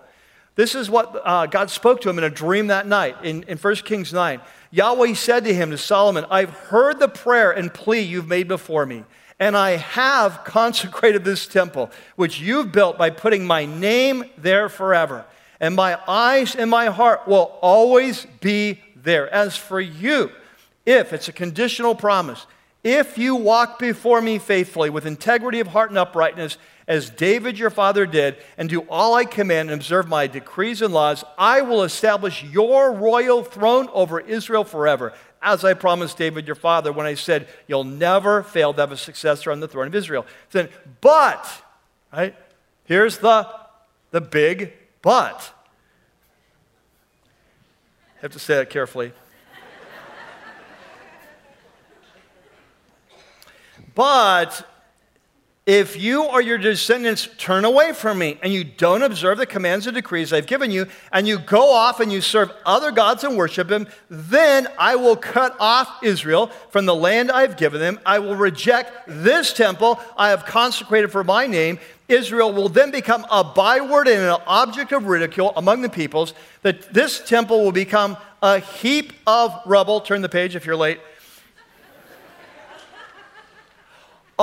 this is what uh, God spoke to him in a dream that night in, in 1 Kings 9. Yahweh said to him, to Solomon, I've heard the prayer and plea you've made before me, and I have consecrated this temple, which you've built by putting my name there forever. And my eyes and my heart will always be there. As for you, if it's a conditional promise, if you walk before me faithfully with integrity of heart and uprightness, as David your father did, and do all I command and observe my decrees and laws, I will establish your royal throne over Israel forever, as I promised David your father when I said, You'll never fail to have a successor on the throne of Israel. Then, but, right, here's the, the big but. I have to say that carefully. but if you or your descendants turn away from me and you don't observe the commands and decrees I've given you, and you go off and you serve other gods and worship them, then I will cut off Israel from the land I've given them. I will reject this temple I have consecrated for my name. Israel will then become a byword and an object of ridicule among the peoples. That this temple will become a heap of rubble. Turn the page if you're late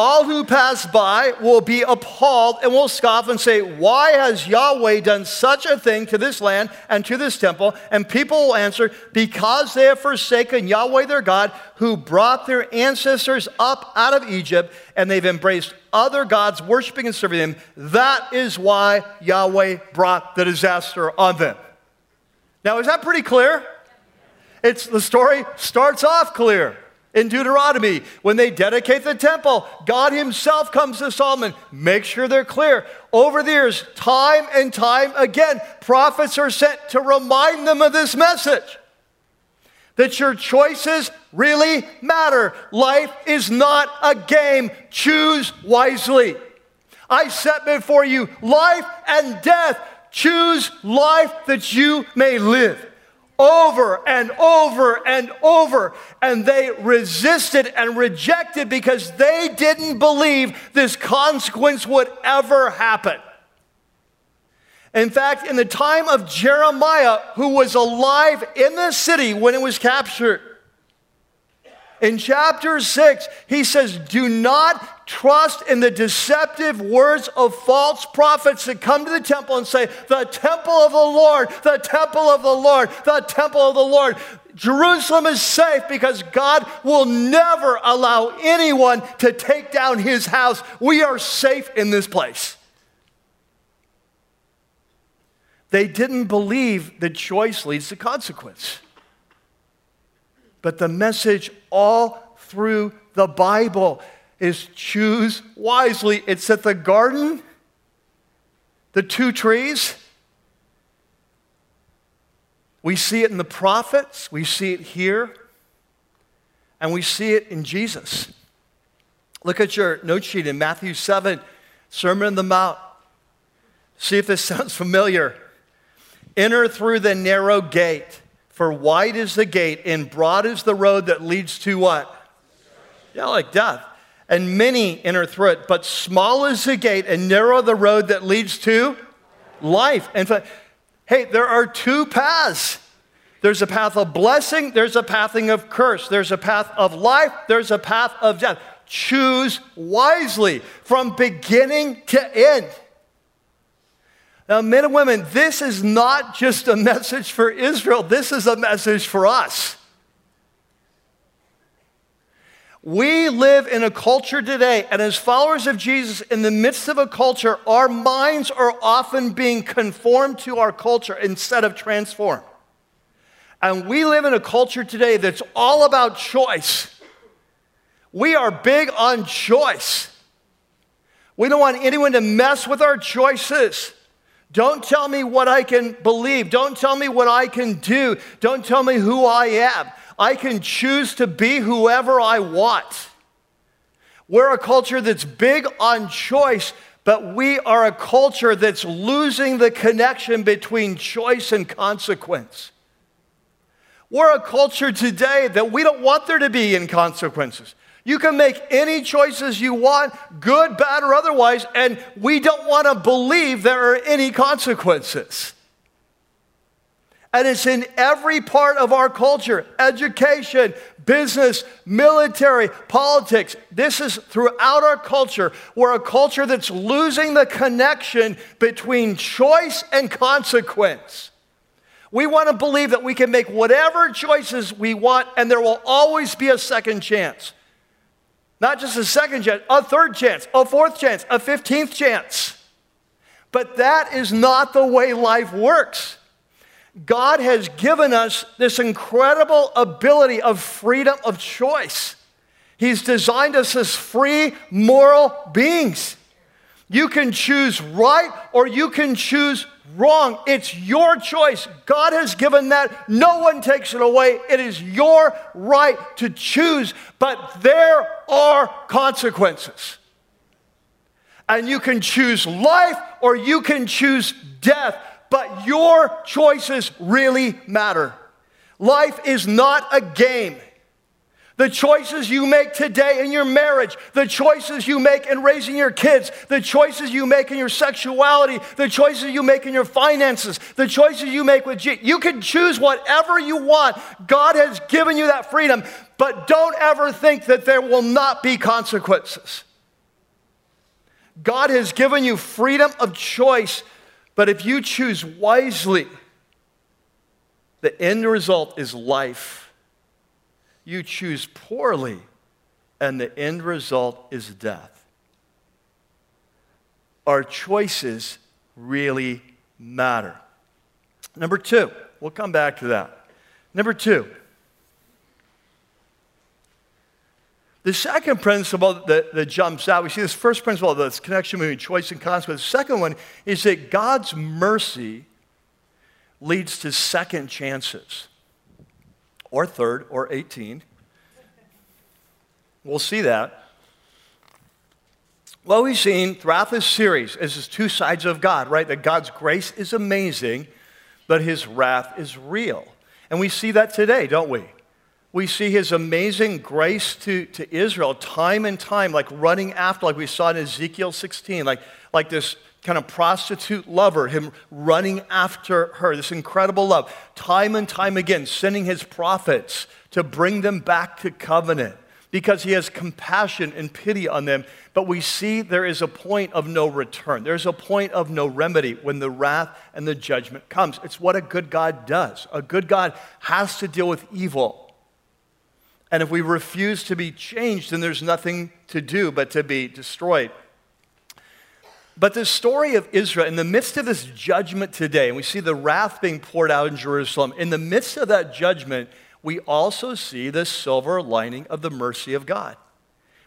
all who pass by will be appalled and will scoff and say, Why has Yahweh done such a thing to this land and to this temple? And people will answer, Because they have forsaken Yahweh their God, who brought their ancestors up out of Egypt, and they've embraced other gods, worshiping and serving them. That is why Yahweh brought the disaster on them. Now, is that pretty clear? It's, the story starts off clear. In Deuteronomy, when they dedicate the temple, God Himself comes to Solomon. Make sure they're clear. Over the years, time and time again, prophets are sent to remind them of this message that your choices really matter. Life is not a game. Choose wisely. I set before you life and death. Choose life that you may live. Over and over and over. And they resisted and rejected because they didn't believe this consequence would ever happen. In fact, in the time of Jeremiah, who was alive in the city when it was captured, in chapter 6, he says, Do not trust in the deceptive words of false prophets that come to the temple and say, The temple of the Lord, the temple of the Lord, the temple of the Lord. Jerusalem is safe because God will never allow anyone to take down his house. We are safe in this place. They didn't believe that choice leads to consequence. But the message all through the Bible is choose wisely. It's at the garden, the two trees. We see it in the prophets, we see it here, and we see it in Jesus. Look at your note sheet in Matthew 7, Sermon on the Mount. See if this sounds familiar. Enter through the narrow gate, for wide is the gate and broad is the road that leads to what? Yeah, like death. And many enter through it, but small is the gate and narrow the road that leads to life. And hey, there are two paths. There's a path of blessing, there's a path of curse. There's a path of life, there's a path of death. Choose wisely from beginning to end. Now, men and women, this is not just a message for Israel, this is a message for us. We live in a culture today, and as followers of Jesus, in the midst of a culture, our minds are often being conformed to our culture instead of transformed. And we live in a culture today that's all about choice. We are big on choice. We don't want anyone to mess with our choices. Don't tell me what I can believe. Don't tell me what I can do. Don't tell me who I am. I can choose to be whoever I want. We're a culture that's big on choice, but we are a culture that's losing the connection between choice and consequence. We're a culture today that we don't want there to be inconsequences. You can make any choices you want, good, bad, or otherwise, and we don't want to believe there are any consequences. And it's in every part of our culture education, business, military, politics. This is throughout our culture. We're a culture that's losing the connection between choice and consequence. We want to believe that we can make whatever choices we want, and there will always be a second chance. Not just a second chance, a third chance, a fourth chance, a 15th chance. But that is not the way life works. God has given us this incredible ability of freedom of choice. He's designed us as free moral beings. You can choose right or you can choose wrong. It's your choice. God has given that. No one takes it away. It is your right to choose, but there are consequences. And you can choose life or you can choose death, but your choices really matter. Life is not a game. The choices you make today in your marriage, the choices you make in raising your kids, the choices you make in your sexuality, the choices you make in your finances, the choices you make with. You can choose whatever you want. God has given you that freedom, but don't ever think that there will not be consequences. God has given you freedom of choice, but if you choose wisely, the end result is life you choose poorly, and the end result is death. Our choices really matter. Number two, we'll come back to that. Number two, the second principle that, that jumps out, we see this first principle, this connection between choice and consequence. The second one is that God's mercy leads to second chances or third or 18. We'll see that. What we've seen throughout this series is this two sides of God, right? That God's grace is amazing, but his wrath is real. And we see that today, don't we? We see his amazing grace to, to Israel time and time, like running after, like we saw in Ezekiel 16, like, like this kind of prostitute lover, him running after her, this incredible love, time and time again, sending his prophets to bring them back to covenant because he has compassion and pity on them. But we see there is a point of no return. There's a point of no remedy when the wrath and the judgment comes. It's what a good God does. A good God has to deal with evil. And if we refuse to be changed, then there's nothing to do but to be destroyed. But the story of Israel, in the midst of this judgment today, and we see the wrath being poured out in Jerusalem, in the midst of that judgment, we also see the silver lining of the mercy of God.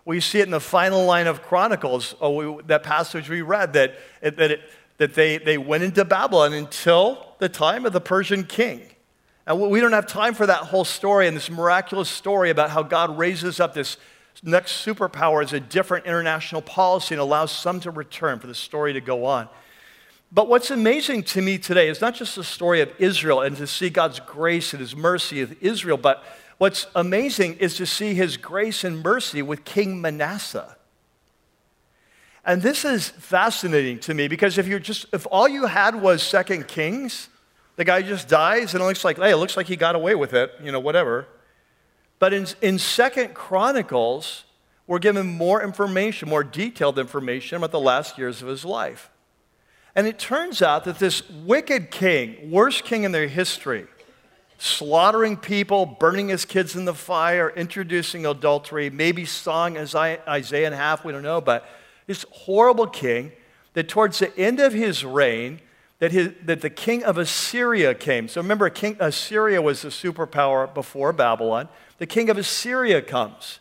We see it in the final line of Chronicles, oh, we, that passage we read, that, that, it, that they, they went into Babylon until the time of the Persian king. And we don't have time for that whole story and this miraculous story about how God raises up this next superpower is a different international policy and allows some to return for the story to go on. But what's amazing to me today is not just the story of Israel and to see God's grace and his mercy of Israel, but what's amazing is to see his grace and mercy with King Manasseh. And this is fascinating to me because if you're just if all you had was second kings, the guy just dies and it looks like, hey, it looks like he got away with it, you know, whatever. But in, in Second Chronicles, we're given more information, more detailed information about the last years of his life. And it turns out that this wicked king, worst king in their history, slaughtering people, burning his kids in the fire, introducing adultery, maybe sawing Isaiah in half, we don't know, but this horrible king, that towards the end of his reign, that, his, that the king of Assyria came. So remember, king, Assyria was the superpower before Babylon the king of Assyria comes,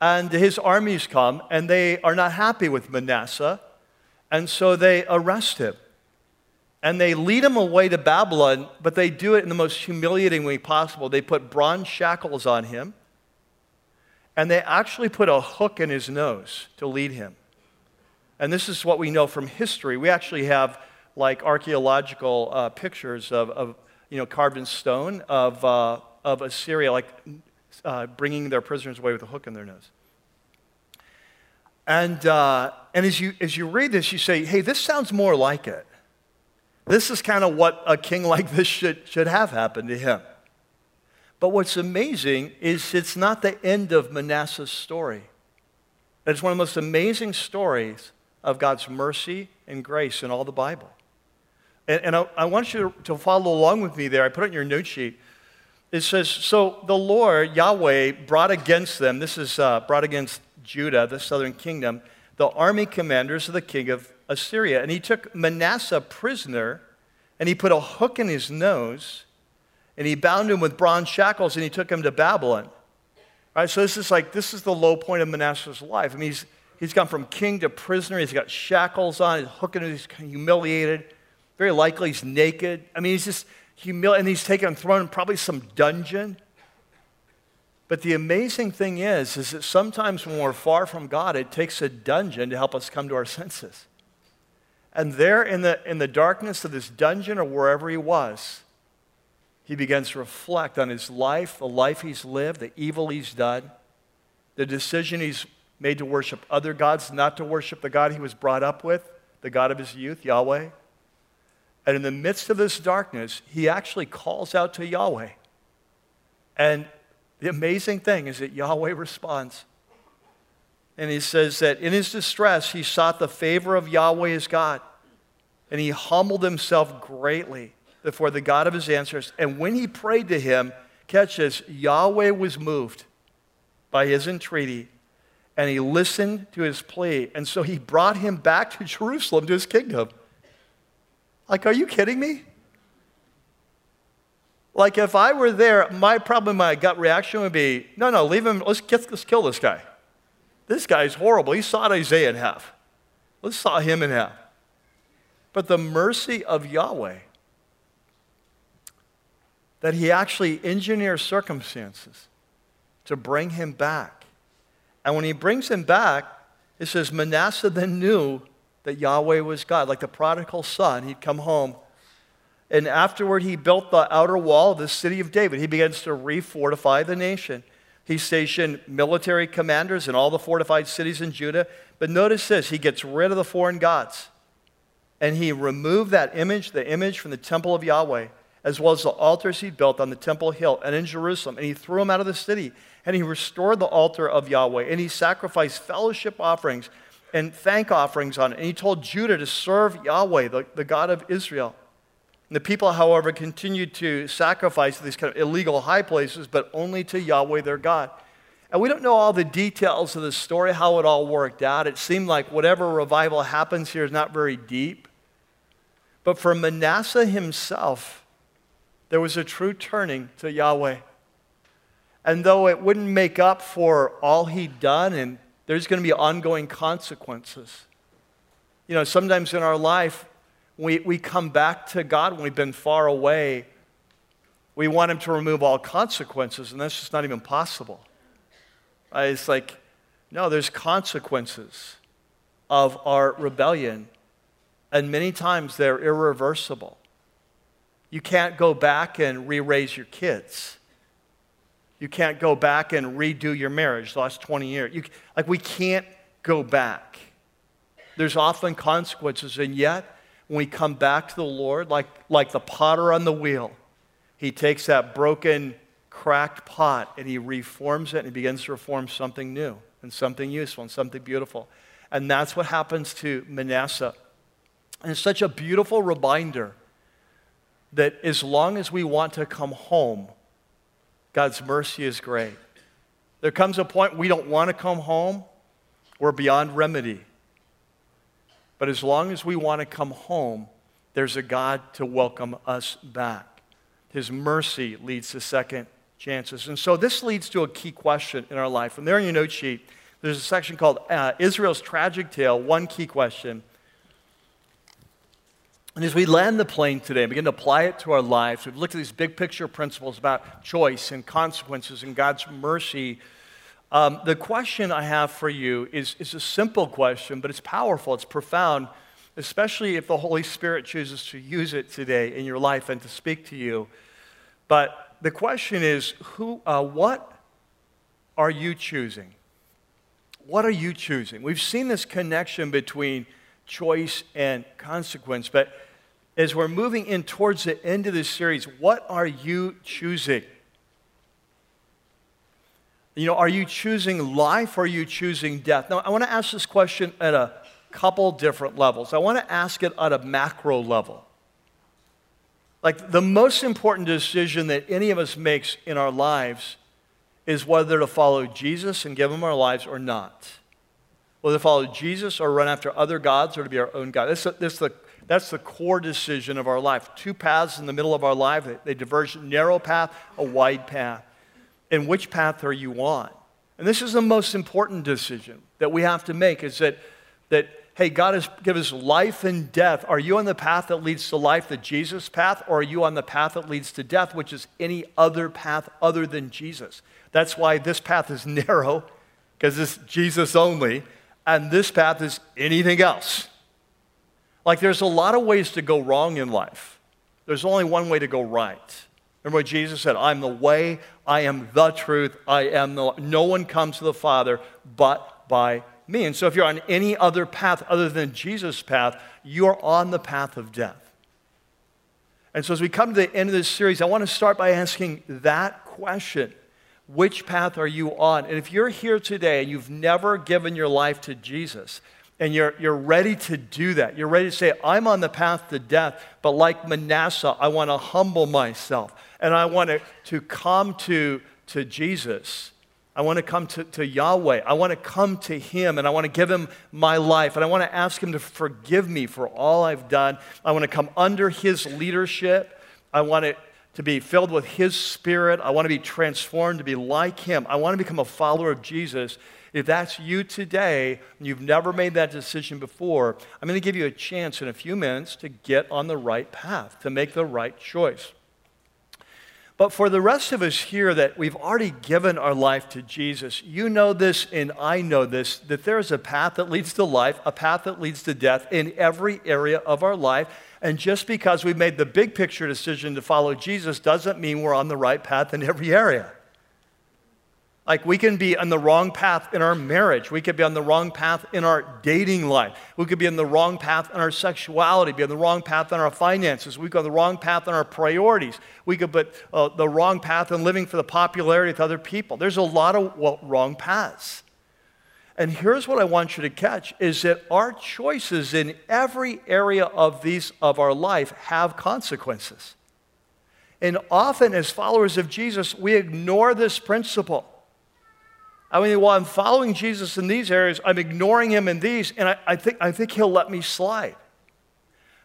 and his armies come, and they are not happy with Manasseh, and so they arrest him. And they lead him away to Babylon, but they do it in the most humiliating way possible. They put bronze shackles on him, and they actually put a hook in his nose to lead him. And this is what we know from history. We actually have like archaeological uh, pictures of, of, you know, carved in stone of, uh, of Assyria, like uh, bringing their prisoners away with a hook in their nose. And, uh, and as, you, as you read this, you say, hey, this sounds more like it. This is kind of what a king like this should, should have happened to him. But what's amazing is it's not the end of Manasseh's story. It's one of the most amazing stories of God's mercy and grace in all the Bible. And, and I, I, want you to follow along with me there. I put it in your note sheet it says, So the Lord, Yahweh, brought against them, this is uh, brought against Judah, the southern kingdom, the army commanders of the king of Assyria. And he took Manasseh prisoner, and he put a hook in his nose, and he bound him with bronze shackles, and he took him to Babylon. All right, so this is like, this is the low point of Manasseh's life. I mean, he's, he's gone from king to prisoner. He's got shackles on, he's hooking, he's humiliated. Very likely he's naked. I mean, he's just, humili- and he's taken and thrown in probably some dungeon. But the amazing thing is, is that sometimes when we're far from God, it takes a dungeon to help us come to our senses. And there in the, in the darkness of this dungeon or wherever he was, he begins to reflect on his life, the life he's lived, the evil he's done, the decision he's made to worship other gods, not to worship the God he was brought up with, the God of his youth, Yahweh. And in the midst of this darkness, he actually calls out to Yahweh. And the amazing thing is that Yahweh responds. And he says that in his distress, he sought the favor of Yahweh his God. And he humbled himself greatly before the God of his ancestors. And when he prayed to him, catch this, Yahweh was moved by his entreaty and he listened to his plea. And so he brought him back to Jerusalem, to his kingdom. Like, are you kidding me? Like, if I were there, my probably my gut reaction would be, no, no, leave him. Let's, get, let's kill this guy. This guy's horrible. He sawed Isaiah in half. Let's saw him in half. But the mercy of Yahweh that he actually engineers circumstances to bring him back. And when he brings him back, it says Manasseh then knew that Yahweh was God. Like the prodigal son, he'd come home. And afterward, he built the outer wall of the city of David. He begins to refortify the nation. He stationed military commanders in all the fortified cities in Judah. But notice this he gets rid of the foreign gods. And he removed that image, the image from the temple of Yahweh, as well as the altars he built on the temple hill and in Jerusalem. And he threw them out of the city. And he restored the altar of Yahweh. And he sacrificed fellowship offerings and thank offerings on it. And he told Judah to serve Yahweh, the, the God of Israel. And the people, however, continued to sacrifice these kind of illegal high places, but only to Yahweh their God. And we don't know all the details of the story, how it all worked out. It seemed like whatever revival happens here is not very deep. But for Manasseh himself, there was a true turning to Yahweh. And though it wouldn't make up for all he'd done, and there's going to be ongoing consequences. You know, sometimes in our life, we, we come back to God when we've been far away. We want Him to remove all consequences, and that's just not even possible. Uh, it's like, no, there's consequences of our rebellion, and many times they're irreversible. You can't go back and re raise your kids. You can't go back and redo your marriage the last 20 years. You, like, we can't go back. There's often consequences, and yet, when we come back to the Lord, like, like the potter on the wheel, he takes that broken, cracked pot and he reforms it and he begins to reform something new and something useful and something beautiful. And that's what happens to Manasseh. And it's such a beautiful reminder that as long as we want to come home, God's mercy is great. There comes a point we don't want to come home, we're beyond remedy. But as long as we want to come home, there's a God to welcome us back. His mercy leads to second chances. And so this leads to a key question in our life. And there in your note sheet, there's a section called uh, Israel's Tragic Tale, one key question. And as we land the plane today and begin to apply it to our lives, we've looked at these big picture principles about choice and consequences and God's mercy um, the question I have for you is, is a simple question, but it's powerful, it's profound, especially if the Holy Spirit chooses to use it today in your life and to speak to you. But the question is who, uh, what are you choosing? What are you choosing? We've seen this connection between choice and consequence, but as we're moving in towards the end of this series, what are you choosing? You know, are you choosing life or are you choosing death? Now, I want to ask this question at a couple different levels. I want to ask it at a macro level. Like, the most important decision that any of us makes in our lives is whether to follow Jesus and give him our lives or not. Whether to follow Jesus or run after other gods or to be our own God. That's, that's, the, that's the core decision of our life. Two paths in the middle of our life, they, they diverge narrow path, a wide path and which path are you on? And this is the most important decision that we have to make is that, that hey, God has given us life and death. Are you on the path that leads to life, the Jesus path, or are you on the path that leads to death, which is any other path other than Jesus? That's why this path is narrow, because it's Jesus only, and this path is anything else. Like there's a lot of ways to go wrong in life. There's only one way to go right. Remember what Jesus said I'm the way, I am the truth, I am the no one comes to the Father but by me. And so if you're on any other path other than Jesus' path, you're on the path of death. And so as we come to the end of this series, I want to start by asking that question. Which path are you on? And if you're here today and you've never given your life to Jesus, and you're, you're ready to do that. You're ready to say, I'm on the path to death, but like Manasseh, I want to humble myself and I want to, to come to, to Jesus. I want to come to, to Yahweh. I want to come to Him and I want to give Him my life. And I want to ask Him to forgive me for all I've done. I want to come under His leadership. I want it to be filled with His Spirit. I want to be transformed to be like Him. I want to become a follower of Jesus. If that's you today and you've never made that decision before, I'm going to give you a chance in a few minutes to get on the right path, to make the right choice. But for the rest of us here that we've already given our life to Jesus, you know this and I know this that there is a path that leads to life, a path that leads to death in every area of our life. And just because we've made the big picture decision to follow Jesus doesn't mean we're on the right path in every area. Like we can be on the wrong path in our marriage. We could be on the wrong path in our dating life. We could be on the wrong path in our sexuality, be on the wrong path in our finances. We could go on the wrong path in our priorities. We could put uh, the wrong path in living for the popularity of other people. There's a lot of well, wrong paths. And here's what I want you to catch is that our choices in every area of these of our life have consequences. And often as followers of Jesus, we ignore this principle. I mean, while I'm following Jesus in these areas, I'm ignoring him in these, and I, I, think, I think he'll let me slide.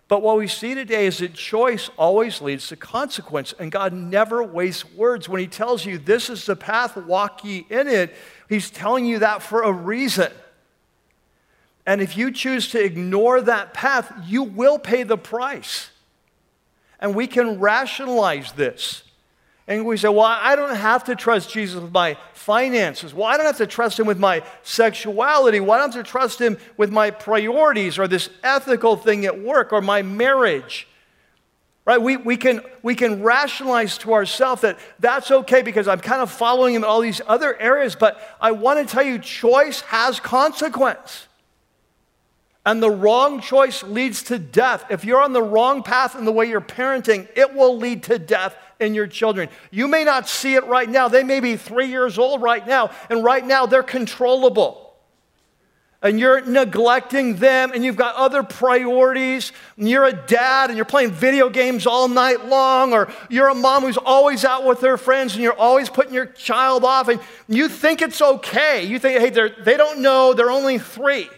But what we see today is that choice always leads to consequence, and God never wastes words. When he tells you, This is the path, walk ye in it, he's telling you that for a reason. And if you choose to ignore that path, you will pay the price. And we can rationalize this. And we say, well, I don't have to trust Jesus with my finances. Well, I don't have to trust him with my sexuality. Why don't I trust him with my priorities or this ethical thing at work or my marriage? Right? We, we, can, we can rationalize to ourselves that that's okay because I'm kind of following him in all these other areas, but I want to tell you choice has consequence. And the wrong choice leads to death. If you're on the wrong path in the way you're parenting, it will lead to death in your children. You may not see it right now. They may be three years old right now, and right now they're controllable. And you're neglecting them, and you've got other priorities, and you're a dad, and you're playing video games all night long, or you're a mom who's always out with her friends, and you're always putting your child off, and you think it's okay. You think, hey, they don't know, they're only three.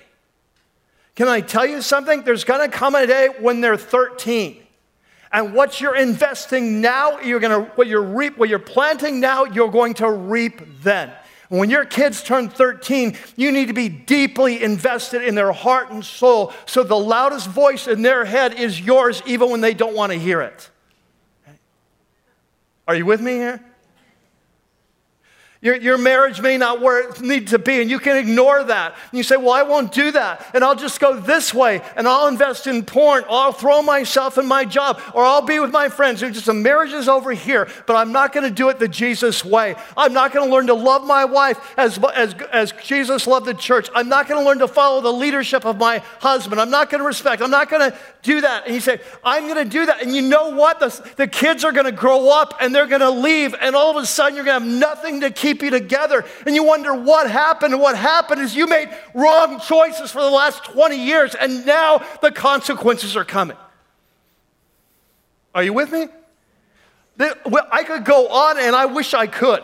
Can I tell you something? There's to come a day when they're 13. And what you're investing now, you're to what you're reap, what you're planting now, you're going to reap then. When your kids turn 13, you need to be deeply invested in their heart and soul so the loudest voice in their head is yours even when they don't want to hear it. Are you with me here? Your, your marriage may not where it needs to be, and you can ignore that. And you say, Well, I won't do that, and I'll just go this way, and I'll invest in porn, or I'll throw myself in my job, or I'll be with my friends. There's just a marriage is over here, but I'm not going to do it the Jesus way. I'm not going to learn to love my wife as, as, as Jesus loved the church. I'm not going to learn to follow the leadership of my husband. I'm not going to respect. I'm not going to do that. And you say, I'm going to do that. And you know what? The, the kids are going to grow up and they're going to leave, and all of a sudden you're going to have nothing to keep keep you together. And you wonder what happened. And what happened is you made wrong choices for the last 20 years, and now the consequences are coming. Are you with me? I could go on, and I wish I could.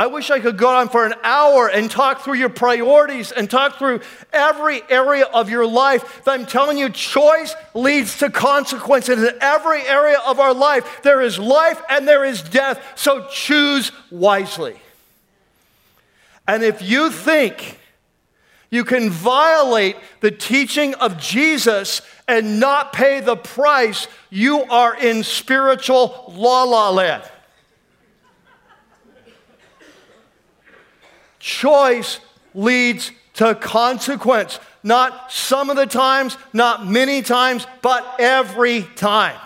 I wish I could go on for an hour and talk through your priorities and talk through every area of your life. I'm telling you, choice leads to consequences. In every area of our life, there is life and there is death. So choose wisely. And if you think you can violate the teaching of Jesus and not pay the price, you are in spiritual la la land. Choice leads to consequence. Not some of the times, not many times, but every time.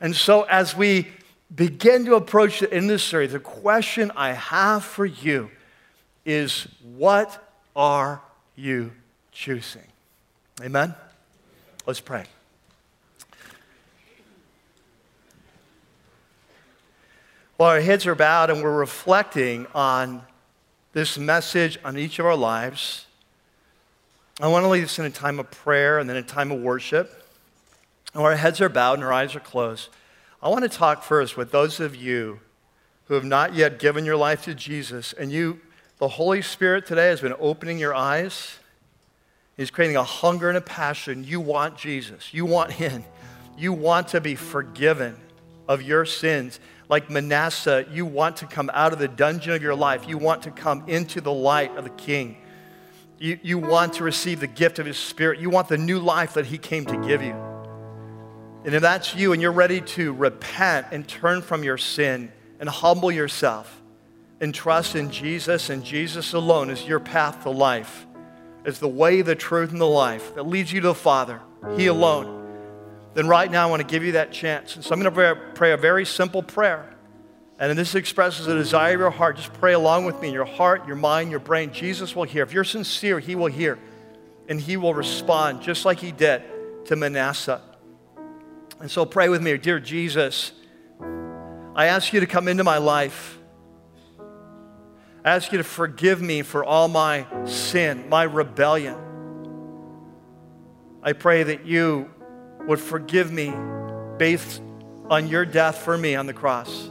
And so, as we begin to approach the industry, the question I have for you is what are you choosing? Amen? Let's pray. While our heads are bowed and we're reflecting on this message on each of our lives, I want to lead us in a time of prayer and then a time of worship. While our heads are bowed and our eyes are closed, I want to talk first with those of you who have not yet given your life to Jesus, and you, the Holy Spirit today has been opening your eyes. He's creating a hunger and a passion. You want Jesus. You want Him. You want to be forgiven of your sins like Manasseh, you want to come out of the dungeon of your life. You want to come into the light of the King. You, you want to receive the gift of His Spirit. You want the new life that He came to give you. And if that's you and you're ready to repent and turn from your sin and humble yourself and trust in Jesus and Jesus alone as your path to life, as the way, the truth, and the life that leads you to the Father, He alone, then right now I want to give you that chance. And so I'm going to pray a very simple prayer. And this expresses a desire of your heart. Just pray along with me in your heart, your mind, your brain. Jesus will hear. If you're sincere, He will hear. And He will respond just like He did to Manasseh. And so pray with me, dear Jesus. I ask you to come into my life. I ask you to forgive me for all my sin, my rebellion. I pray that you would forgive me based on your death for me on the cross.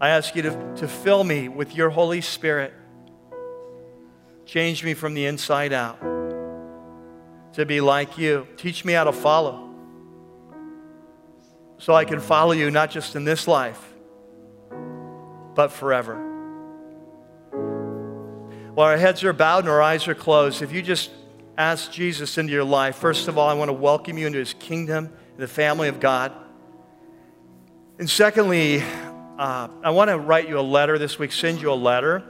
I ask you to, to fill me with your Holy Spirit. Change me from the inside out to be like you. Teach me how to follow so I can follow you not just in this life, but forever. While our heads are bowed and our eyes are closed, if you just ask Jesus into your life, first of all, I want to welcome you into his kingdom, the family of God. And secondly, uh, I want to write you a letter this week, send you a letter,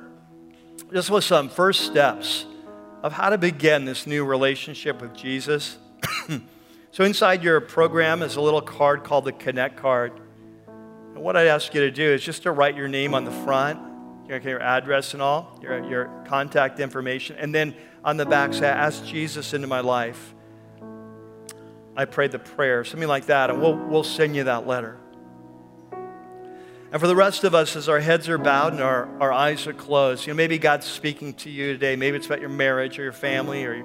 just with some first steps of how to begin this new relationship with Jesus. so, inside your program is a little card called the Connect card. And what I'd ask you to do is just to write your name on the front, your, your address and all, your, your contact information, and then on the back say, Ask Jesus into my life. I prayed the prayer, something like that, and we'll, we'll send you that letter. And for the rest of us, as our heads are bowed and our, our eyes are closed, you know, maybe God's speaking to you today. Maybe it's about your marriage or your family or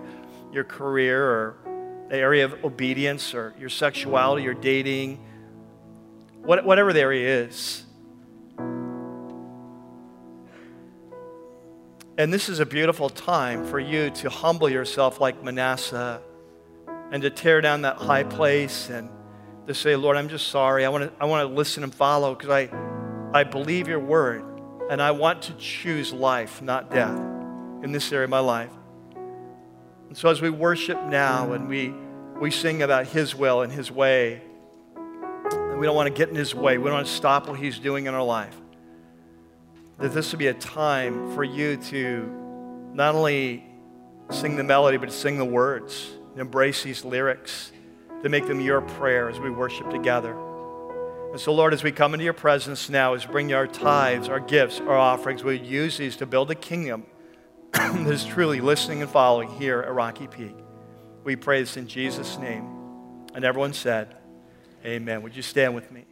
your career or the area of obedience or your sexuality, your dating, whatever the area is. And this is a beautiful time for you to humble yourself like Manasseh and to tear down that high place and to say, Lord, I'm just sorry. I want to, I want to listen and follow because I, I believe your word and I want to choose life, not death, in this area of my life. And so as we worship now and we, we sing about his will and his way, and we don't want to get in his way, we don't want to stop what he's doing in our life that this would be a time for you to not only sing the melody, but sing the words, embrace these lyrics, to make them your prayer as we worship together. And so, Lord, as we come into your presence now, as we bring our tithes, our gifts, our offerings, we use these to build a kingdom that is truly listening and following here at Rocky Peak. We pray this in Jesus' name. And everyone said, Amen. Would you stand with me?